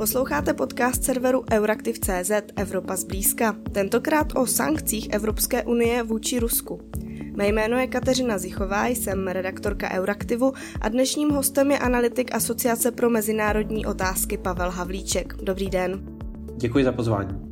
Posloucháte podcast serveru Euraktiv.cz Evropa zblízka. Tentokrát o sankcích Evropské unie vůči Rusku. Mé jméno je Kateřina Zichová, jsem redaktorka Euraktivu a dnešním hostem je analytik Asociace pro mezinárodní otázky Pavel Havlíček. Dobrý den. Děkuji za pozvání.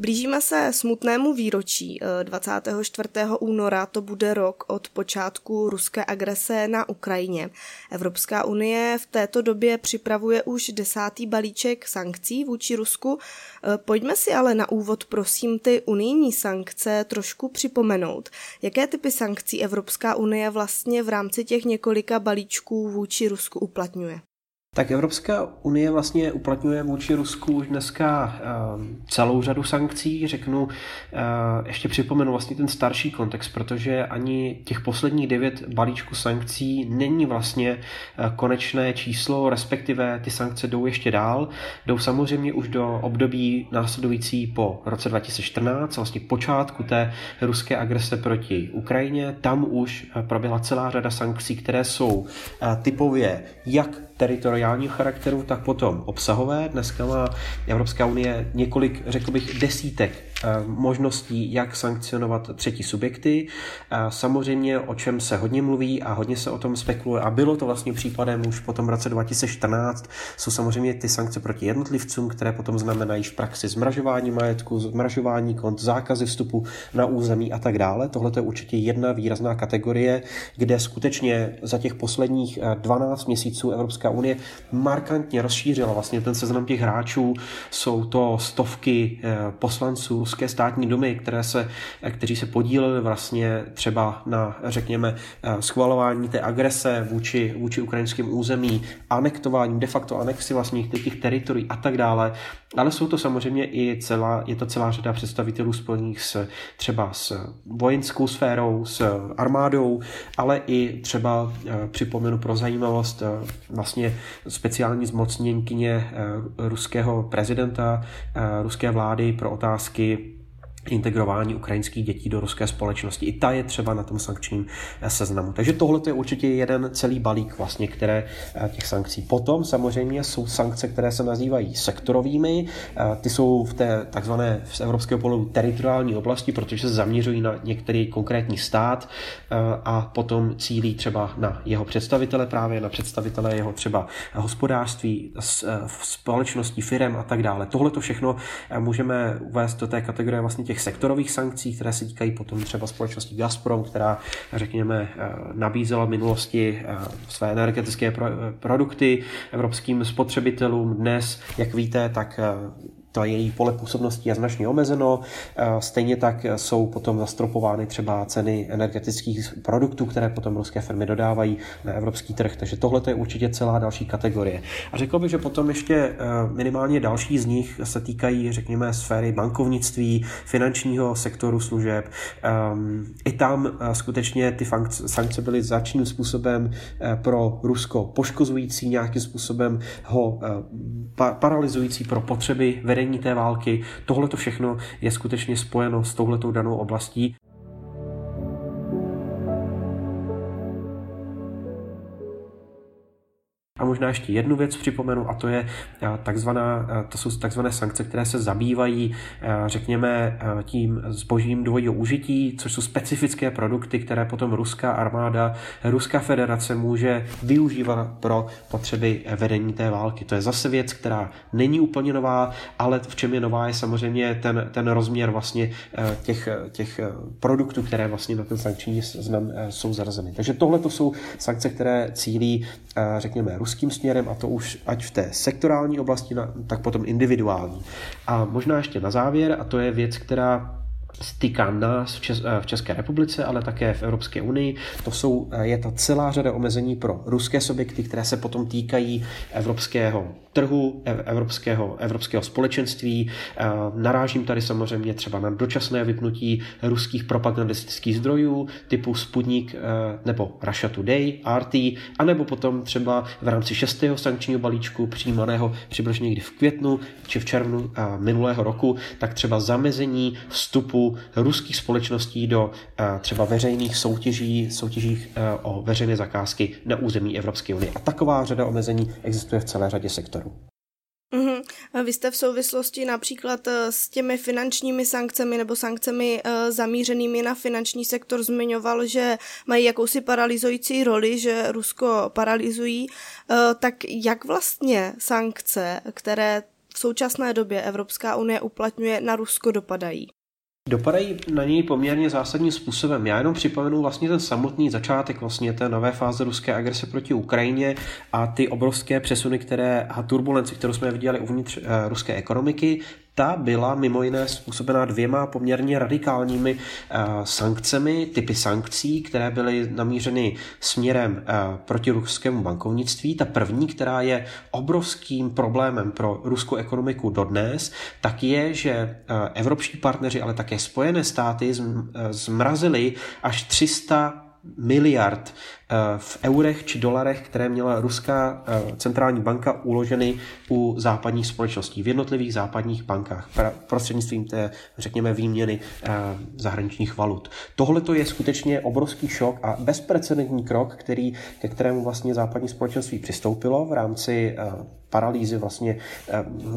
Blížíme se smutnému výročí. 24. Eh, února to bude rok od počátku ruské agrese na Ukrajině. Evropská unie v této době připravuje už desátý balíček sankcí vůči Rusku. Eh, pojďme si ale na úvod prosím ty unijní sankce trošku připomenout. Jaké typy sankcí Evropská unie vlastně v rámci těch několika balíčků vůči Rusku uplatňuje? Tak Evropská unie vlastně uplatňuje vůči Rusku už dneska ehm, celou řadu sankcí. Řeknu, eh, ještě připomenu vlastně ten starší kontext, protože ani těch posledních devět balíčků sankcí není vlastně eh, konečné číslo, respektive ty sankce jdou ještě dál. Jdou samozřejmě už do období následující po roce 2014, vlastně počátku té ruské agrese proti Ukrajině. Tam už proběhla celá řada sankcí, které jsou typově jak teritoriálního charakteru, tak potom obsahové. Dneska má Evropská unie několik, řekl bych, desítek možností, jak sankcionovat třetí subjekty. Eh, samozřejmě, o čem se hodně mluví a hodně se o tom spekuluje, a bylo to vlastně případem už po tom roce 2014, jsou samozřejmě ty sankce proti jednotlivcům, které potom znamenají v praxi zmražování majetku, zmražování kont, zákazy vstupu na území a tak dále. Tohle je určitě jedna výrazná kategorie, kde skutečně za těch posledních 12 eh, měsíců Evropská unie markantně rozšířila vlastně ten seznam těch hráčů. Jsou to stovky poslanců, ruské státní domy, které se, kteří se podíleli vlastně třeba na, řekněme, eh, schvalování té agrese vůči, vůči ukrajinským území, anektování, de facto anexi vlastně těch teritorií a tak dále. Ale jsou to samozřejmě i celá, je to celá řada představitelů spojených s třeba s vojenskou sférou, s armádou, ale i třeba eh, připomenu pro zajímavost eh, vlastně speciální zmocněnkyně ruského prezidenta, ruské vlády pro otázky integrování ukrajinských dětí do ruské společnosti. I ta je třeba na tom sankčním eh, seznamu. Takže tohle je určitě jeden celý balík vlastně, které eh, těch sankcí. Potom samozřejmě jsou sankce, které se nazývají sektorovými. Eh, ty jsou v té takzvané z evropského pohledu teritoriální oblasti, protože se zaměřují na některý konkrétní stát a potom cílí třeba na jeho představitele, právě na představitele jeho třeba hospodářství, společností, firem a tak dále. Tohle to všechno můžeme uvést do té kategorie vlastně těch sektorových sankcí, které se týkají potom třeba společnosti Gazprom, která, řekněme, eh, nabízela v minulosti eh, své energetické produkty evropským spotřebitelům. Dnes, jak víte, tak eh, to její pole působnosti je značně omezeno. Eh, stejně tak jsou potom zastropovány třeba ceny energetických produktů, které potom ruské firmy dodávají na evropský trh. Takže tohle je určitě celá další kategorie. A řekl bych, že potom ještě eh, minimálně další z nich se týkají, řekněme, sféry bankovnictví, finančního sektoru služeb. Ehm, I tam eh, skutečně ty sankce byly začíným způsobem pro Rusko poškozující, nějakým způsobem ho paralyzující pro potřeby vedení té války. Tohle to všechno je skutečně spojeno s touhletou danou oblastí. Možná ještě jednu věc připomenu, a to je eh, takzvaná, eh, to jsou takzvané sankce, které se zabývají, eh, řekněme, tím zbožím dvojího užití, což jsou specifické produkty, které potom ruská armáda, Ruská federace může využívat pro potřeby vedení té války. To je zase věc, která není úplně nová, ale v čem je nová je samozřejmě ten, ten rozměr vlastně těch, těch produktů, které vlastně na ten sankční seznam jsou zarazeny. Takže tohle to jsou sankce, které cílí, řekněme, ruským směrem a to už ať v té sektorální oblasti, tak potom individuální. A možná ještě na závěr, a to je věc, která stýká nás v, Čes- v České republice, ale také v Evropské unii. To jsou, je ta celá řada omezení pro ruské subjekty, které se potom týkají evropského trhu, evropského, evropského společenství. Narážím tady samozřejmě třeba na dočasné vypnutí ruských propagandistických zdrojů typu Sputnik nebo Russia Today, RT, anebo potom třeba v rámci šestého sankčního balíčku přijímaného přibližně někdy v květnu či v červnu minulého roku, tak třeba zamezení vstupu ruských společností do třeba veřejných soutěží, soutěžích o veřejné zakázky na území Evropské unie. A taková řada omezení existuje v celé řadě sektorů. Mm-hmm. Vy jste v souvislosti například eh, s těmi finančními sankcemi nebo sankcemi zamířenými na finanční sektor zmiňoval, že mají jakousi paralizující roli, že Rusko paralizují. Uh, tak jak vlastně sankce, které v současné době Evropská unie uplatňuje, na Rusko dopadají? Dopadají na něj poměrně zásadním způsobem. Já jenom připomenu vlastně ten samotný začátek vlastně té nové fáze ruské agrese proti Ukrajině a ty obrovské přesuny, které a turbulence, kterou jsme viděli uvnitř uh, ruské ekonomiky, ta byla mimo jiné způsobená dvěma poměrně radikálními uh, sankcemi, typy sankcí, které byly namířeny směrem uh, proti ruskému bankovnictví. Ta první, která je obrovským problémem pro ruskou ekonomiku dodnes, tak je, že uh, evropští partneři, ale také Spojené státy zmrazili až 300 miliard eh, v eurech či dolarech, které měla ruská eh, centrální banka uloženy u západních společností, v jednotlivých západních bankách, prostřednictvím té, řekněme, výměny eh, zahraničních valut. Tohle to je skutečně obrovský šok a bezprecedentní krok, který, ke kterému vlastně západní společenství přistoupilo v rámci paralýzy vlastně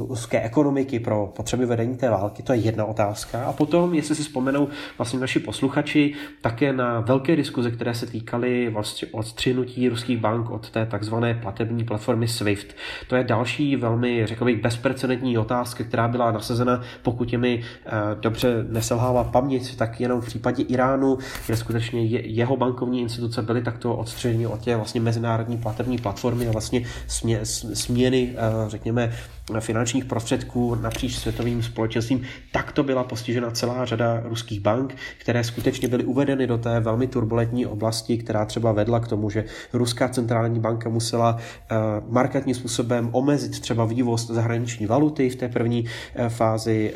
ruské ekonomiky pro potřeby vedení té války, to je jedna otázka. A potom, jestli si vzpomenou vlastně naši posluchači, také na velké diskuze, které se týkaly vlastně odstřinutí ruských bank od té takzvané platební platformy SWIFT. To je další velmi, řekl bych, bezprecedentní otázka, která byla nasazena, pokud je mi eh, dobře neselhává paměť, tak jenom v případě Iránu, kde skutečně jeho bankovní instituce byly takto odstřeny od té vlastně mezinárodní platební platformy a vlastně smě, směny, eh, řekněme, finančních prostředků napříč světovým společenstvím, tak to byla postižena celá řada ruských bank, které skutečně byly uvedeny do té velmi turbulentní oblasti, která třeba vedla k tomu, že Ruská centrální banka musela uh, markantním způsobem omezit třeba vývoz zahraniční valuty v té první uh, fázi.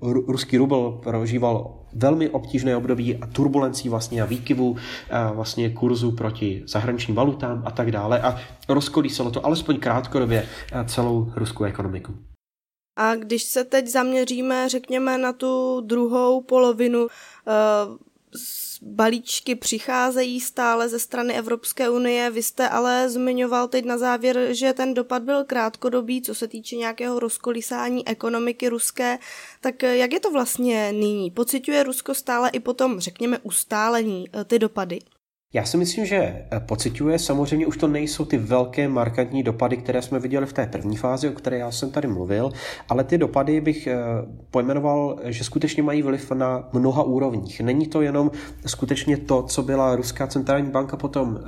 Uh, ruský rubl prožíval velmi obtížné období a turbulencí vlastně a výkyvu vlastně kurzu proti zahraničním valutám a tak dále a rozkolísalo to alespoň krátkodobě celou ruskou ekonomiku. A když se teď zaměříme, řekněme, na tu druhou polovinu balíčky přicházejí stále ze strany Evropské unie. Vy jste ale zmiňoval teď na závěr, že ten dopad byl krátkodobý, co se týče nějakého rozkolísání ekonomiky ruské. Tak jak je to vlastně nyní? Pociťuje Rusko stále i potom, řekněme, ustálení eh, ty dopady? Já si myslím, že eh, pociťuje, samozřejmě už to nejsou ty velké markantní dopady, které jsme viděli v té první fázi, o které já jsem tady mluvil, ale ty dopady bych eh, pojmenoval, že skutečně mají vliv na mnoha úrovních. Není to jenom skutečně to, co byla Ruská centrální banka potom eh,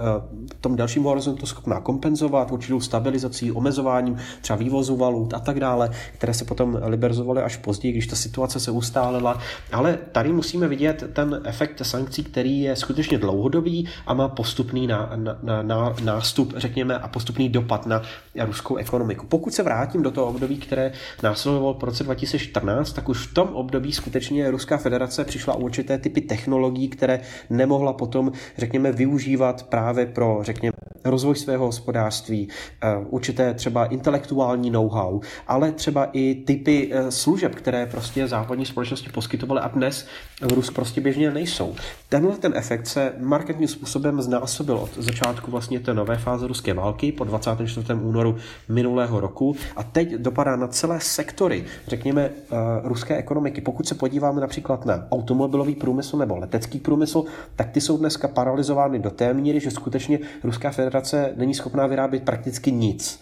v tom dalším horizontu schopná kompenzovat určitou stabilizací, omezováním třeba vývozu valut a tak dále, které se potom liberizovaly až později, když ta situace se ustálila. Ale tady musíme vidět ten efekt sankcí, který je skutečně dlouhodobý, a má postupný ná, ná, ná, nástup, řekněme, a postupný dopad na ruskou ekonomiku. Pokud se vrátím do toho období, které následovalo po roce 2014, tak už v tom období skutečně Ruská federace přišla o určité typy technologií, které nemohla potom, řekněme, využívat právě pro, řekněme, rozvoj svého hospodářství, eh, určité třeba intelektuální know-how, ale třeba i typy eh, služeb, které prostě západní společnosti poskytovaly a dnes v Rus prostě běžně nejsou. Tenhle ten efekt se marketním způsobem znásobil od začátku vlastně té nové fáze ruské války po 24. únoru minulého roku a teď dopadá na celé sektory, řekněme, uh, ruské ekonomiky. Pokud se podíváme například na automobilový průmysl nebo letecký průmysl, tak ty jsou dneska paralizovány do té míry, že skutečně Ruská federace není schopná vyrábět prakticky nic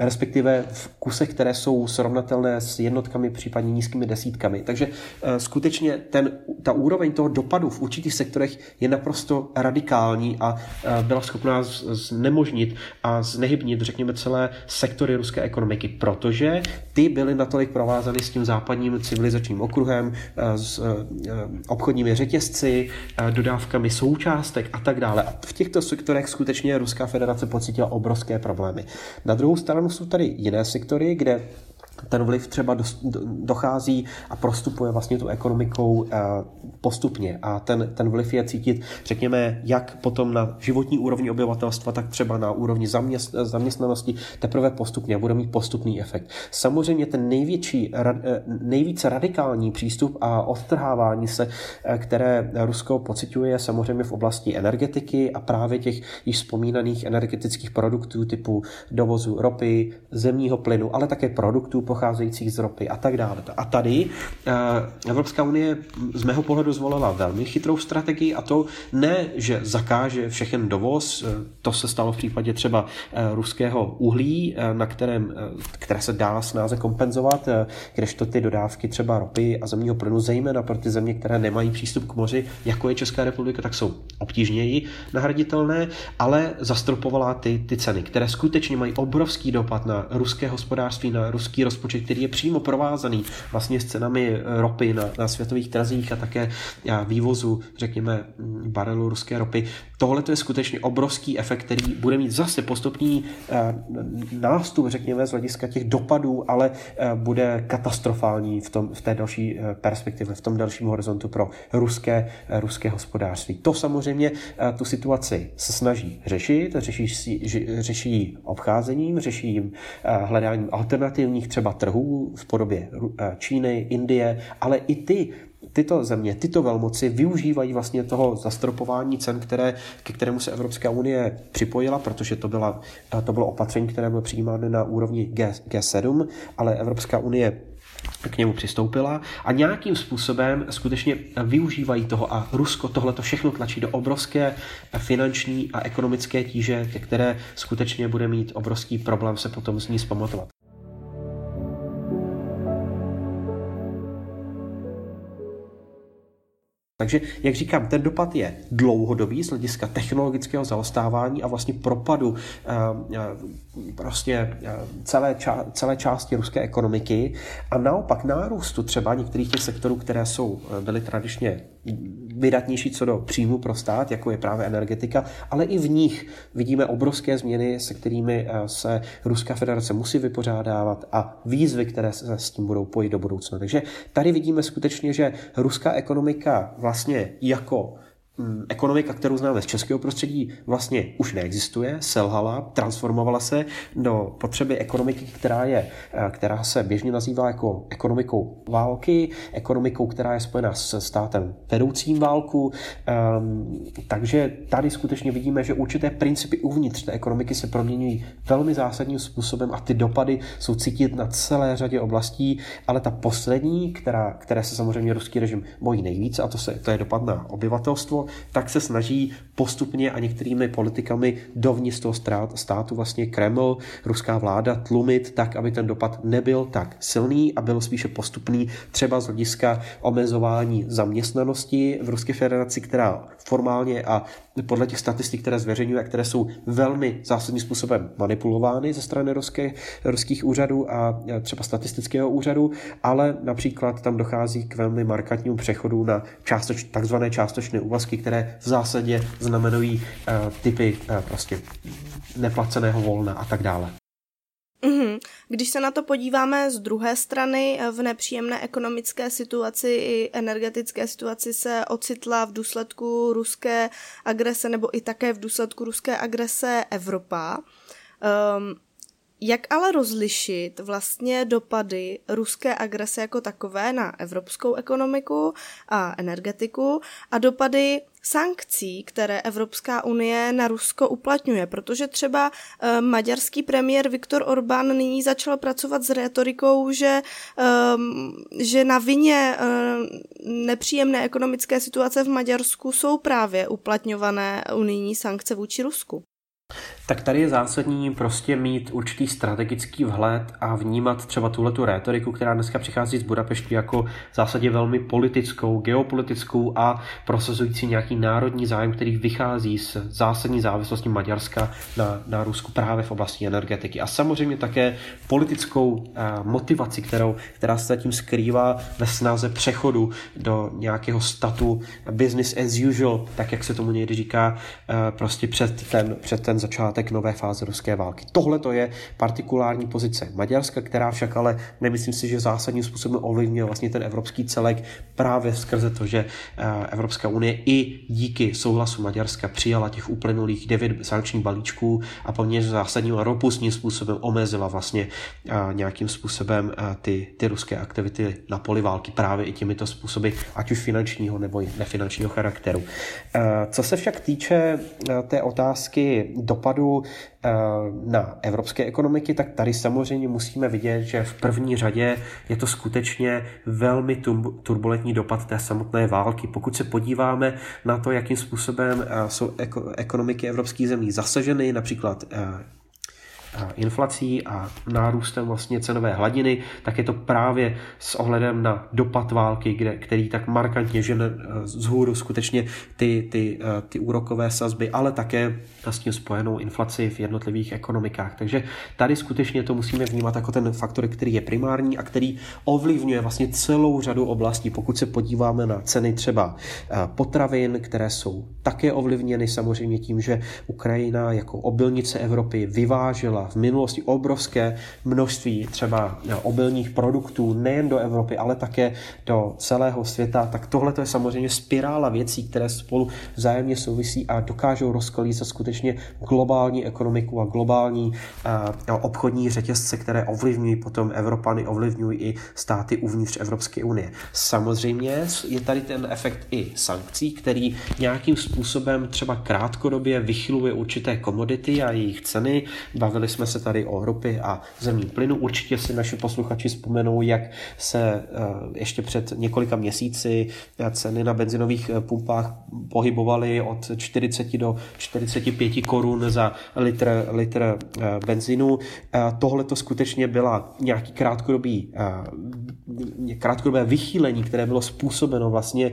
respektive v kusech, které jsou srovnatelné s jednotkami, případně nízkými desítkami. Takže eh, skutečně ten, ta úroveň toho dopadu v určitých sektorech je naprosto radikální a eh, byla schopná znemožnit a znehybnit, řekněme, celé sektory ruské ekonomiky, protože ty byly natolik provázány s tím západním civilizačním okruhem, eh, s obchodními řetězci, dodávkami součástek a tak dále. A v těchto sektorech skutečně Ruská federace pocítila obrovské problémy. Na druhou stranu jsou tady jiné sektory, kde ten vliv třeba dochází a prostupuje vlastně tu ekonomikou eh, postupně a ten, ten vliv je cítit, řekněme, jak potom na životní úrovni obyvatelstva, tak třeba na úrovni zaměst, zaměstnanosti, teprve postupně bude mít postupný efekt. Samozřejmě ten největší, eh, nejvíce radikální přístup a odtrhávání se, eh, které Rusko pociťuje samozřejmě v oblasti energetiky a právě těch již vzpomínaných energetických produktů typu dovozu ropy, zemního plynu, ale také produktů pocházejících z ropy a tak dále. A tady eh, Evropská unie z mého pohledu zvolila velmi chytrou strategii a to ne, že zakáže všechen dovoz, eh, to se stalo v případě třeba eh, ruského uhlí, na kterém, které se dá snáze kompenzovat, kdežto ty dodávky třeba ropy a zemního plynu, zejména pro ty země, které nemají přístup k moři, jako je Česká republika, tak jsou obtížněji nahraditelné, ale zastropovala ty, ty ceny, které skutečně mají obrovský dopad na ruské hospodářství, na ruský rozpočet rozpočet, který je přímo provázaný vlastně s cenami ropy na, na světových trzích a také vývozu, řekněme, barelu ruské ropy. Tohle to je skutečně obrovský efekt, který bude mít zase postupný eh, nástup, řekněme, z hlediska těch dopadů, ale eh, bude katastrofální v, tom, v té další eh, perspektivě, v tom dalším horizontu pro ruské, ruské hospodářství. To samozřejmě tu situaci se snaží řešit, řeší, řeší obcházením, řeší jim hledáním alternativních třeba trhů v podobě Číny, Indie, ale i ty tyto země, tyto velmoci využívají vlastně toho zastropování cen, které, ke kterému se Evropská unie připojila, protože to, byla, to bylo opatření, které bylo přijímáno na úrovni G, G7, ale Evropská unie k němu přistoupila a nějakým způsobem skutečně využívají toho a Rusko tohle to všechno tlačí do obrovské finanční a ekonomické tíže, které skutečně bude mít obrovský problém se potom z ní zpamatovat. Takže, jak říkám, ten dopad je dlouhodobý z hlediska technologického zaostávání a vlastně propadu eh, eh, prostě eh, celé, ča- celé části ruské ekonomiky a naopak nárůstu třeba některých těch sektorů, které jsou byly tradičně vydatnější co do příjmu pro stát, jako je právě energetika, ale i v nich vidíme obrovské změny, se kterými se Ruská federace musí vypořádávat a výzvy, které se s tím budou pojít do budoucna. Takže tady vidíme skutečně, že ruská ekonomika vlastně jako ekonomika, kterou známe z českého prostředí, vlastně už neexistuje, selhala, transformovala se do potřeby ekonomiky, která, je, eh, která se běžně nazývá jako ekonomikou války, ekonomikou, která je spojena s státem vedoucím válku. Um, takže tady skutečně vidíme, že určité principy uvnitř té ekonomiky se proměňují velmi zásadním způsobem a ty dopady jsou cítit na celé řadě oblastí, ale ta poslední, která, které se samozřejmě ruský režim bojí nejvíc, a to, se, to je dopad na obyvatelstvo, tak se snaží postupně a některými politikami dovnitř toho státu vlastně Kreml, ruská vláda tlumit tak, aby ten dopad nebyl tak silný a byl spíše postupný třeba z hlediska omezování zaměstnanosti v Ruské federaci, která formálně a podle těch statistik, které zveřejňuje které jsou velmi zásadním způsobem manipulovány ze strany ruské, ruských úřadů a třeba statistického úřadu, ale například tam dochází k velmi markantnímu přechodu na částoč, takzvané částečné úvazky, které v zásadě znamenují uh, typy uh, prostě neplaceného volna a tak dále. Mm-hmm. Když se na to podíváme z druhé strany, eh, v nepříjemné ekonomické situaci i energetické situaci se ocitla v důsledku ruské agrese nebo i také v důsledku ruské agrese Evropa. Um, jak ale rozlišit vlastně dopady ruské agrese jako takové na evropskou ekonomiku a energetiku a dopady sankcí, které Evropská unie na Rusko uplatňuje, protože třeba e, maďarský premiér Viktor Orbán nyní začal pracovat s retorikou, že, e, že na vině e, nepříjemné ekonomické situace v Maďarsku jsou právě uplatňované unijní sankce vůči Rusku. Tak tady je zásadní prostě mít určitý strategický vhled a vnímat třeba tuhle tu rétoriku, která dneska přichází z Budapešti jako v zásadě velmi politickou, geopolitickou a prosazující nějaký národní zájem, který vychází z zásadní závislosti Maďarska na, na Rusku právě v oblasti energetiky. A samozřejmě také politickou uh, motivaci, kterou, která se zatím skrývá ve snaze přechodu do nějakého statu business as usual, tak jak se tomu někdy říká, uh, prostě před ten, před ten začátek nové fáze ruské války. Tohle to je partikulární pozice Maďarska, která však ale nemyslím si, že zásadním způsobem ovlivňuje vlastně ten evropský celek právě skrze to, že Evropská unie i díky souhlasu Maďarska přijala těch uplynulých devět sankčních balíčků a poměrně zásadním a robustním způsobem omezila vlastně nějakým způsobem ty, ty ruské aktivity na poli války právě i těmito způsoby, ať už finančního nebo nefinančního charakteru. Co se však týče té otázky dopadu na evropské ekonomiky, tak tady samozřejmě musíme vidět, že v první řadě je to skutečně velmi turbulentní dopad té samotné války. Pokud se podíváme na to, jakým způsobem jsou ekonomiky evropských zemí zasaženy, například inflací a nárůstem vlastně cenové hladiny, tak je to právě s ohledem na dopad války, kde, který tak markantně žene eh, z hůru skutečně ty, ty, eh, ty úrokové sazby, ale také s tím spojenou inflaci v jednotlivých ekonomikách. Takže tady skutečně to musíme vnímat jako ten faktor, který je primární a který ovlivňuje vlastně celou řadu oblastí. Pokud se podíváme na ceny třeba eh, potravin, které jsou také ovlivněny samozřejmě tím, že Ukrajina jako obilnice Evropy vyvážela v minulosti obrovské množství třeba obilních produktů nejen do Evropy, ale také do celého světa, tak tohle je samozřejmě spirála věcí, které spolu vzájemně souvisí a dokážou rozkolízat skutečně globální ekonomiku a globální uh, obchodní řetězce, které ovlivňují potom Evropany, ovlivňují i státy uvnitř Evropské unie. Samozřejmě je tady ten efekt i sankcí, který nějakým způsobem třeba krátkodobě vychyluje určité komodity a jejich ceny. Bavili jsme se tady o ropy a zemní plynu. Určitě si naši posluchači vzpomenou, jak se eh, ještě před několika měsíci eh, ceny na benzinových eh, pumpách pohybovaly od 40 do 45 korun za litr, litr benzinu. Tohle to skutečně byla nějaký krátkodobý, krátkodobé vychýlení, které bylo způsobeno vlastně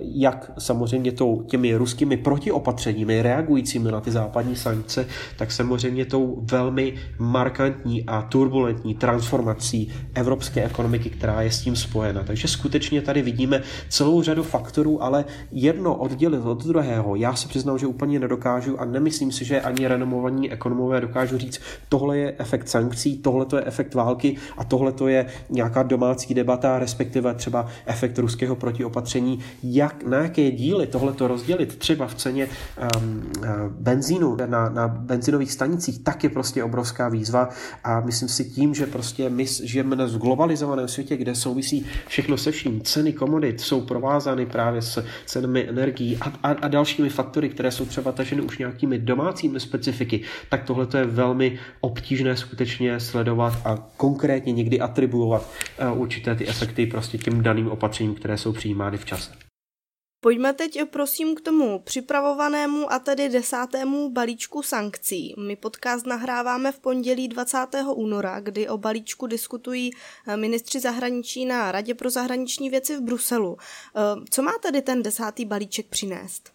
jak samozřejmě tou, těmi ruskými protiopatřeními reagujícími na ty západní sankce, tak samozřejmě tou velmi markantní a turbulentní transformací evropské ekonomiky, která je s tím spojena. Takže skutečně tady vidíme celou řadu faktorů, ale jedno oddělit od druhého, já se přiznám, že úplně nedokážu a nemyslím si, že ani renomovaní ekonomové dokážu říct, tohle je efekt sankcí, tohle to je efekt války a tohle to je nějaká domácí debata, respektive třeba efekt ruského protiopatření, jak, na jaké díly tohle to rozdělit, třeba v ceně um, benzínu na, na benzinových stanicích, tak je prostě obrovská výzva a myslím si tím, že prostě my žijeme v globalizovaném světě, kde souvisí všechno se vším, ceny komodit jsou provázány právě s cenami energií a, a, a dalšími faktory, které jsou třeba taženy už nějakými domácími specifiky, tak tohle je velmi obtížné skutečně sledovat a konkrétně někdy atribuovat uh, určité ty efekty prostě těm daným opatřením, které jsou přijímány v čase. Pojďme teď prosím k tomu připravovanému a tedy desátému balíčku sankcí. My podcast nahráváme v pondělí 20. února, kdy o balíčku diskutují eh, ministři zahraničí na Radě pro zahraniční věci v Bruselu. Eh, co má tedy ten desátý balíček přinést?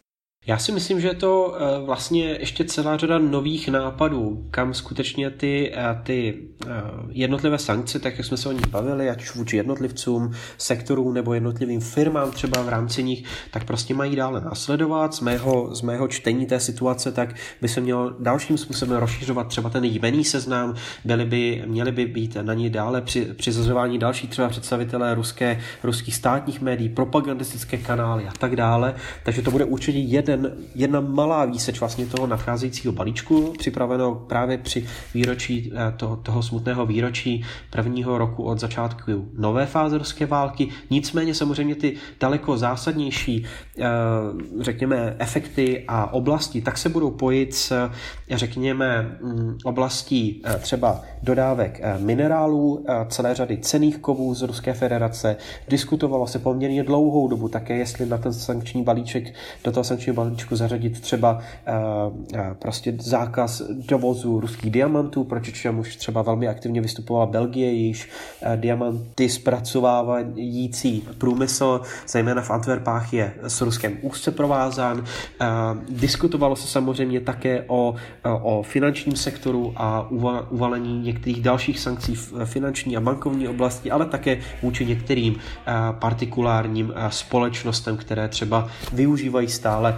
Já si myslím, že je to eh, vlastně ještě celá řada nových nápadů, kam skutečně ty, eh, ty eh, jednotlivé sankce, tak jak jsme se o nich bavili, ať už vůči jednotlivcům, sektorům nebo jednotlivým firmám třeba v rámci nich, tak prostě mají dále následovat. Z mého, z mého čtení té situace, tak by se mělo dalším způsobem rozšiřovat třeba ten jmený seznam, byly by, měly by být na ní dále při, přizazování další třeba představitelé ruské, ruských státních médií, propagandistické kanály a tak dále. Takže to bude určitě jeden jeden, jedna malá výseč vlastně toho nacházejícího balíčku, připraveno právě při výročí eh, toho, toho smutného výročí prvního roku od začátku nové fáze ruské války. Nicméně samozřejmě ty daleko zásadnější, eh, řekněme, efekty a oblasti, tak se budou pojít s, řekněme, mm, oblastí eh, třeba dodávek minerálů, celé řady cených kovů z Ruské federace. Diskutovalo se poměrně dlouhou dobu také, jestli na ten sankční balíček, do toho sankčního balíčku zařadit třeba uh, prostě zákaz dovozu ruských diamantů, proti čemuž třeba velmi aktivně vystupovala Belgie, již uh, diamanty zpracovávající průmysl, zejména v Antwerpách, je s Ruskem úzce provázán. Diskutovalo se samozřejmě také o, o finančním sektoru a uvalení některých dalších sankcí v finanční a bankovní oblasti, ale také vůči některým partikulárním společnostem, které třeba využívají stále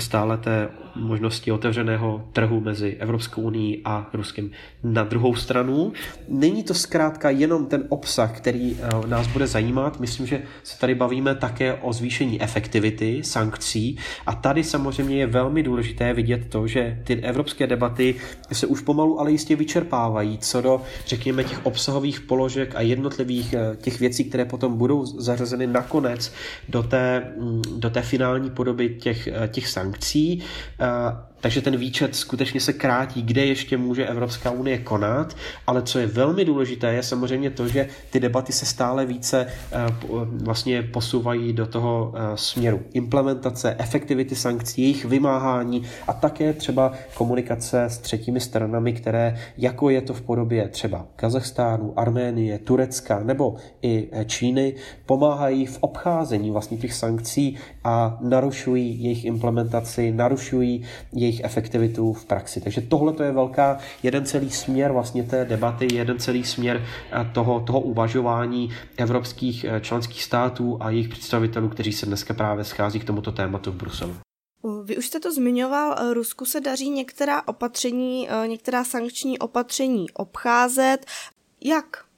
stále té možnosti otevřeného trhu mezi Evropskou unii a Ruskem. Na druhou stranu, není to zkrátka jenom ten obsah, který eh, nás bude zajímat. Myslím, že se tady bavíme také o zvýšení efektivity sankcí a tady samozřejmě je velmi důležité vidět to, že ty evropské debaty se už pomalu ale jistě vyčerpávají co do, řekněme, těch obsahových položek a jednotlivých eh, těch věcí, které potom budou zařazeny nakonec do té, mm, do té finální podoby těch, eh, těch sankcí. sankcí. Eh, Takže ten výčet skutečně se krátí, kde ještě může Evropská unie konat, ale co je velmi důležité, je samozřejmě to, že ty debaty se stále více eh, vlastně posouvají do toho eh, směru implementace, efektivity sankcí, jejich vymáhání a také třeba komunikace s třetími stranami, které, jako je to v podobě třeba Kazachstánu, Arménie, Turecka nebo i eh, Číny, pomáhají v obcházení vlastně těch sankcí a narušují jejich implementaci, narušují jejich jejich efektivitu v praxi. Takže tohle to je velká, jeden celý směr vlastně té debaty, jeden celý směr eh, toho, toho uvažování evropských eh, členských států a jejich představitelů, kteří se dneska právě schází k tomuto tématu v Bruselu. Vy už jste to zmiňoval, eh, Rusku se daří některá opatření, některá sankční opatření obcházet. Jak?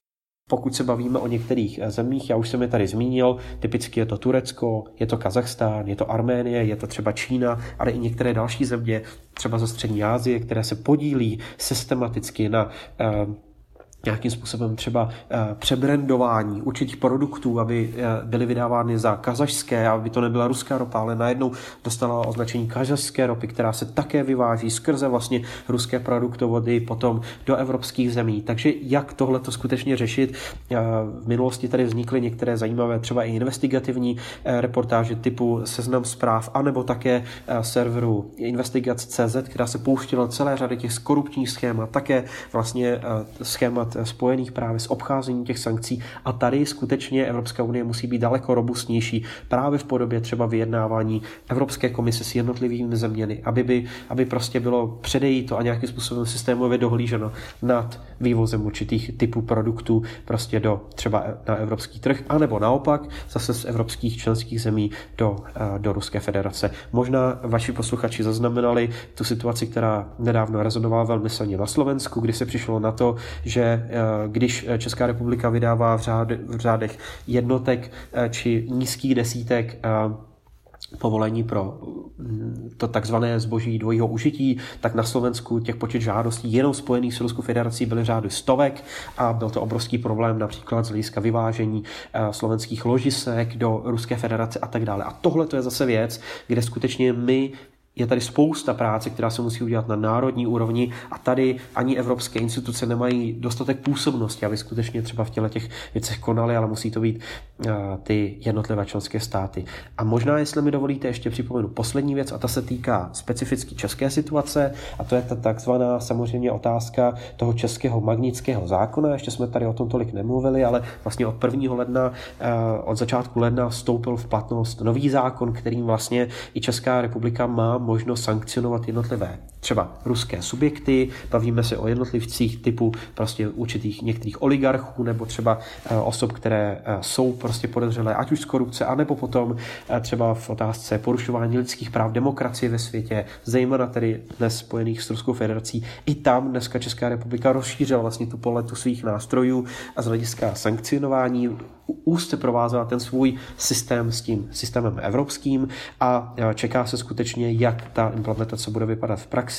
Pokud se bavíme o některých eh, zemích, já už jsem je tady zmínil, typicky je to Turecko, je to Kazachstán, je to Arménie, je to třeba Čína, ale i některé další země, třeba ze střední Asie, které se podílí systematicky na eh, nějakým způsobem třeba eh, přebrandování určitých produktů, aby eh, byly vydávány za kazašské, aby to nebyla ruská ropa, ale najednou dostala označení kazašské ropy, která se také vyváží skrze vlastně ruské produktovody potom do evropských zemí. Takže jak tohle to skutečně řešit? Eh, v minulosti tady vznikly některé zajímavé třeba i investigativní reportáže typu seznam zpráv, anebo také serveru investigace.cz, která se pouštěla celé řady těch korupčních schémat, také vlastně schémat spojených právě s obcházením těch sankcí a tady skutečně Evropská unie musí být daleko robustnější právě v podobě třeba vyjednávání Evropské komise s jednotlivými zeměmi, aby, by, aby prostě bylo předejít to a nějakým způsobem systémově dohlíženo nad vývozem určitých typů produktů prostě do třeba na evropský trh, anebo naopak zase z evropských členských zemí do, eh, do Ruské federace. Možná vaši posluchači zaznamenali tu situaci, která nedávno rezonovala velmi silně na Slovensku, kdy se přišlo na to, že Eh, když Česká republika vydává v, řád, v řádech jednotek eh, či nízkých desítek eh, povolení pro mm, to takzvané zboží dvojího užití, tak na Slovensku těch počet žádostí jenom spojených s Ruskou federací byly řády stovek a byl to obrovský problém například z hlediska vyvážení slovenských ložisek do Ruské federace a tak dále. A tohle to je zase věc, kde skutečně my je tady spousta práce, která se musí udělat na národní úrovni a tady ani evropské instituce nemají dostatek působnosti, aby skutečně třeba v těle těch věcech konali, ale musí to být uh, ty jednotlivé členské státy. A možná, jestli mi dovolíte, ještě připomenu poslední věc a ta se týká specificky české situace a to je ta takzvaná samozřejmě otázka toho českého magnického zákona. Ještě jsme tady o tom tolik nemluvili, ale vlastně od 1. ledna, uh, od začátku ledna vstoupil v platnost nový zákon, kterým vlastně i Česká republika má možnost sankcionovat jednotlivé třeba ruské subjekty, bavíme se o jednotlivcích typu prostě určitých některých oligarchů nebo třeba eh, osob, které eh, jsou prostě podezřelé ať už z korupce, anebo potom eh, třeba v otázce porušování lidských práv demokracie ve světě, zejména tedy dnes spojených s Ruskou federací. I tam dneska Česká republika rozšířila vlastně tu poletu svých nástrojů a z hlediska sankcionování úzce provázela ten svůj systém s tím systémem evropským a čeká se skutečně, jak ta implementace bude vypadat v praxi.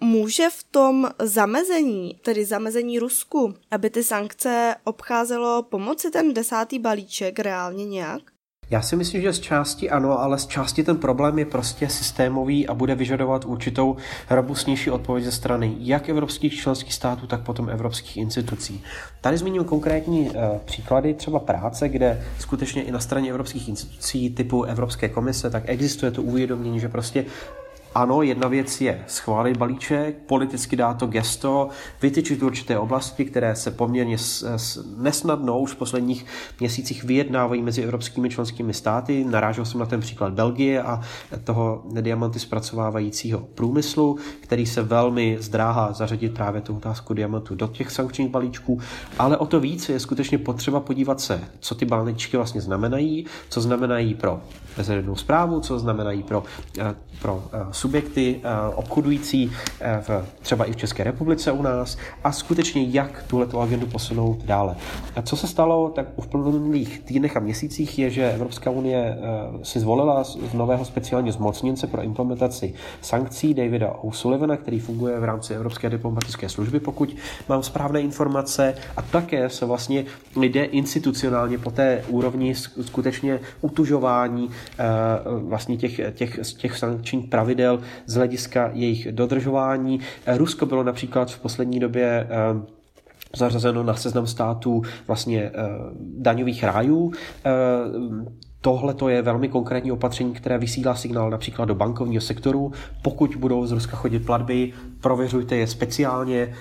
Může v tom zamezení, tedy zamezení Rusku, aby ty sankce obcházelo pomoci ten desátý balíček reálně nějak? Já si myslím, že z části ano, ale z části ten problém je prostě systémový a bude vyžadovat určitou robustnější odpověď ze strany jak evropských členských států, tak potom evropských institucí. Tady zmíním konkrétní uh, příklady třeba práce, kde skutečně i na straně evropských institucí typu Evropské komise, tak existuje to uvědomění, že prostě ano, jedna věc je schválit balíček, politicky dát to gesto, vytyčit určité oblasti, které se poměrně nesnadno už v posledních měsících vyjednávají mezi evropskými členskými státy. Narážel jsem na ten příklad Belgie a toho diamanty zpracovávajícího průmyslu, který se velmi zdráhá zařadit právě tu otázku diamantu do těch sankčních balíčků, ale o to více je skutečně potřeba podívat se, co ty balíčky vlastně znamenají, co znamenají pro veřejnou zprávu, co znamenají pro, eh, pro eh, subjekty eh, obchodující v, třeba i v České republice u nás a skutečně jak tuhle agendu posunout dále. A co se stalo tak v plných týdnech a měsících je, že Evropská unie si zvolila z nového speciálního zmocněnce pro implementaci sankcí Davida O'Sullivana, který funguje v rámci Evropské diplomatické služby, pokud mám správné informace a také se vlastně jde institucionálně po té úrovni skutečně utužování Eh, vlastně těch, těch, těch sankčních pravidel z hlediska jejich dodržování. Eh, Rusko bylo například v poslední době eh, zařazeno na seznam států vlastně daňových rájů. Tohle to je velmi konkrétní opatření, které vysílá signál například do bankovního sektoru. Pokud budou z Ruska chodit platby, prověřujte je speciálně.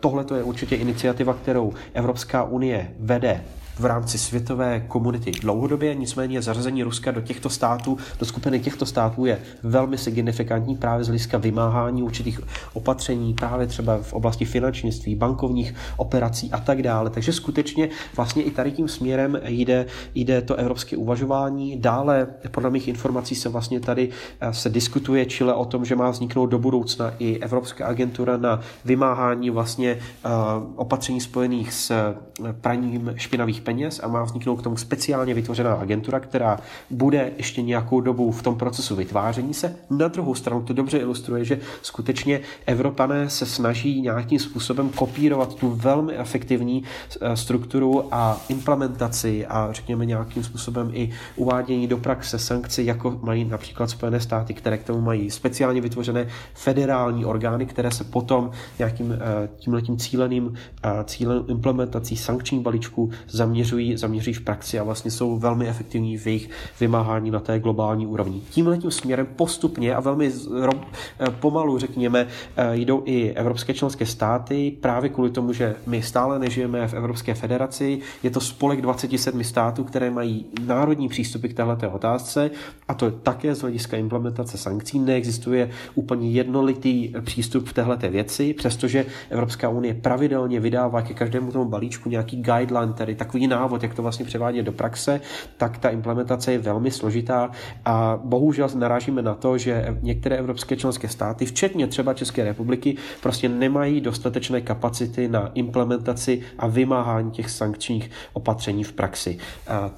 Tohle to je určitě iniciativa, kterou Evropská unie vede v rámci světové komunity dlouhodobě, nicméně zařazení Ruska do těchto států, do skupiny těchto států je velmi signifikantní právě z hlediska vymáhání určitých opatření, právě třeba v oblasti finančnictví, bankovních operací a tak dále. Takže skutečně vlastně i tady tím směrem jde, jde to evropské uvažování. Dále, podle mých informací se vlastně tady eh, se diskutuje čile o tom, že má vzniknout do budoucna i Evropská agentura na vymáhání vlastně uh, opatření spojených s eh, praním špinavých peněz a má vzniknout k tomu speciálně vytvořená agentura, která bude ještě nějakou dobu v tom procesu vytváření se. Na druhou stranu to dobře ilustruje, že skutečně Evropané se snaží nějakým způsobem kopírovat tu velmi efektivní eh, strukturu a implementaci a řekněme nějakým způsobem i uvádění do praxe sankcí, jako mají například Spojené státy, které k tomu mají speciálně vytvořené federální orgány, které se potom nějakým eh, tímhletím cíleným, eh, cílenou implementací sankčních balíčků zaměří zaměřují, zaměřují v praxi a vlastně jsou velmi efektivní v jejich vymáhání na té globální úrovni. Tímhle tím směrem postupně a velmi eh, pomalu, řekněme, eh, jdou i evropské členské státy právě kvůli tomu, že my stále nežijeme v Evropské federaci. Je to spolek 27 států, které mají národní přístupy k této otázce a to je také z hlediska implementace sankcí. Neexistuje úplně jednolitý přístup v této věci, přestože Evropská unie pravidelně vydává ke každému tomu balíčku nějaký guideline, tedy takový takový návod, jak to vlastně převádět do praxe, tak ta implementace je velmi složitá a bohužel narážíme na to, že některé evropské členské státy, včetně třeba České republiky, prostě nemají dostatečné kapacity na implementaci a vymáhání těch sankčních opatření v praxi.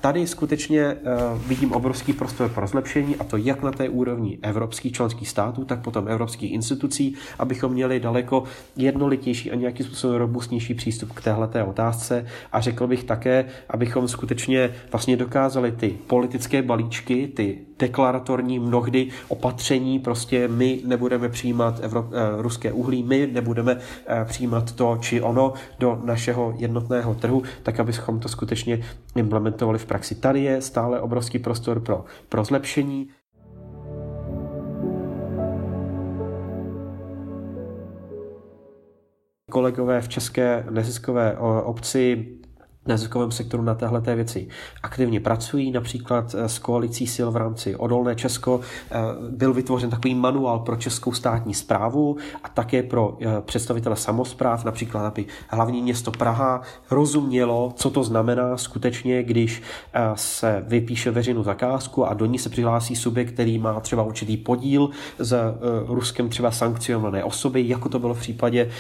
Tady skutečně e, vidím obrovský prostor pro zlepšení a to jak na té úrovni evropských členských států, tak potom evropských institucí, abychom měli daleko jednolitější a nějakým způsobem robustnější přístup k téhleté otázce a řekl bych také, abychom skutečně vlastně dokázali ty politické balíčky, ty deklaratorní mnohdy opatření, prostě my nebudeme přijímat Evro- eh, ruské uhlí, my nebudeme eh, přijímat to či ono do našeho jednotného trhu, tak abychom to skutečně implementovali v praxi. Tady je stále obrovský prostor pro, pro zlepšení. kolegové v české neziskové obci neziskovém sektoru na téhle věci. Aktivně pracují, například eh, s koalicí sil v rámci Odolné Česko eh, byl vytvořen takový manuál pro českou státní zprávu a také pro eh, představitele samozpráv, například aby hlavní město Praha rozumělo, co to znamená skutečně, když se vypíše veřejnou zakázku a do ní se přihlásí subjekt, který má třeba určitý podíl z Ruskem třeba sankcionované osoby, jako to bylo v případě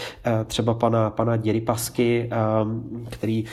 třeba pana, pana Děripasky, který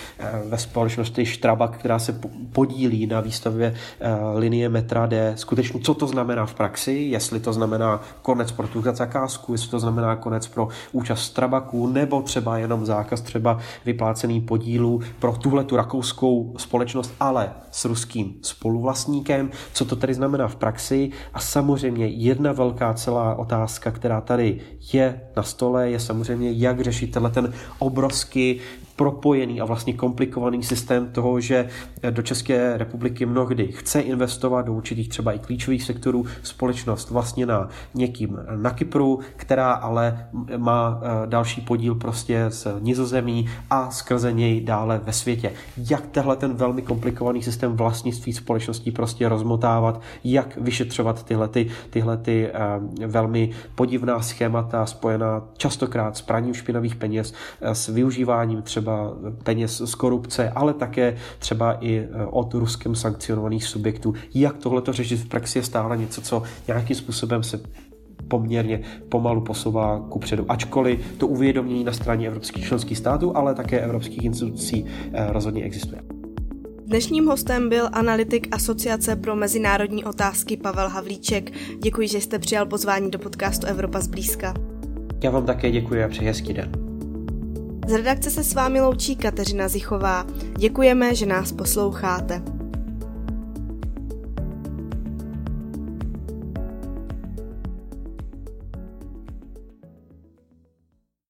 ve společnosti Štrabak, která se podílí na výstavbě eh, linie metra D. Skutečně, co to znamená v praxi, jestli to znamená konec pro tu zakázku, jestli to znamená konec pro účast Strabaku, nebo třeba jenom zákaz třeba vyplácený podílů pro tuhle tu rakouskou společnost, ale s ruským spoluvlastníkem, co to tedy znamená v praxi? A samozřejmě jedna velká celá otázka, která tady je na stole, je samozřejmě, jak řešit tenhle ten obrovský propojený a vlastně komplikovaný systém toho, že do České republiky mnohdy chce investovat do určitých třeba i klíčových sektorů společnost vlastně na někým na Kypru, která ale má eh, další podíl prostě z nizozemí a skrze něj dále ve světě. Jak tehle ten velmi komplikovaný systém vlastnictví společností prostě rozmotávat, jak vyšetřovat tyhle, ty, tyhle ty, velmi podivná schémata spojená častokrát s praním špinavých peněz, s využíváním třeba peněz z korupce, ale také třeba i uh, od ruskem sankcionovaných subjektů. Jak tohle to řešit v praxi je stále něco, co nějakým způsobem se poměrně pomalu posouvá ku předu. Ačkoliv to uvědomění na straně evropských členských států, ale také evropských institucí rozhodně existuje. Dnešním hostem byl analytik Asociace pro mezinárodní otázky Pavel Havlíček. Děkuji, že jste přijal pozvání do podcastu Evropa zblízka. Já vám také děkuji a přeji hezký den. Z redakce se s vámi loučí Kateřina Zichová. Děkujeme, že nás posloucháte.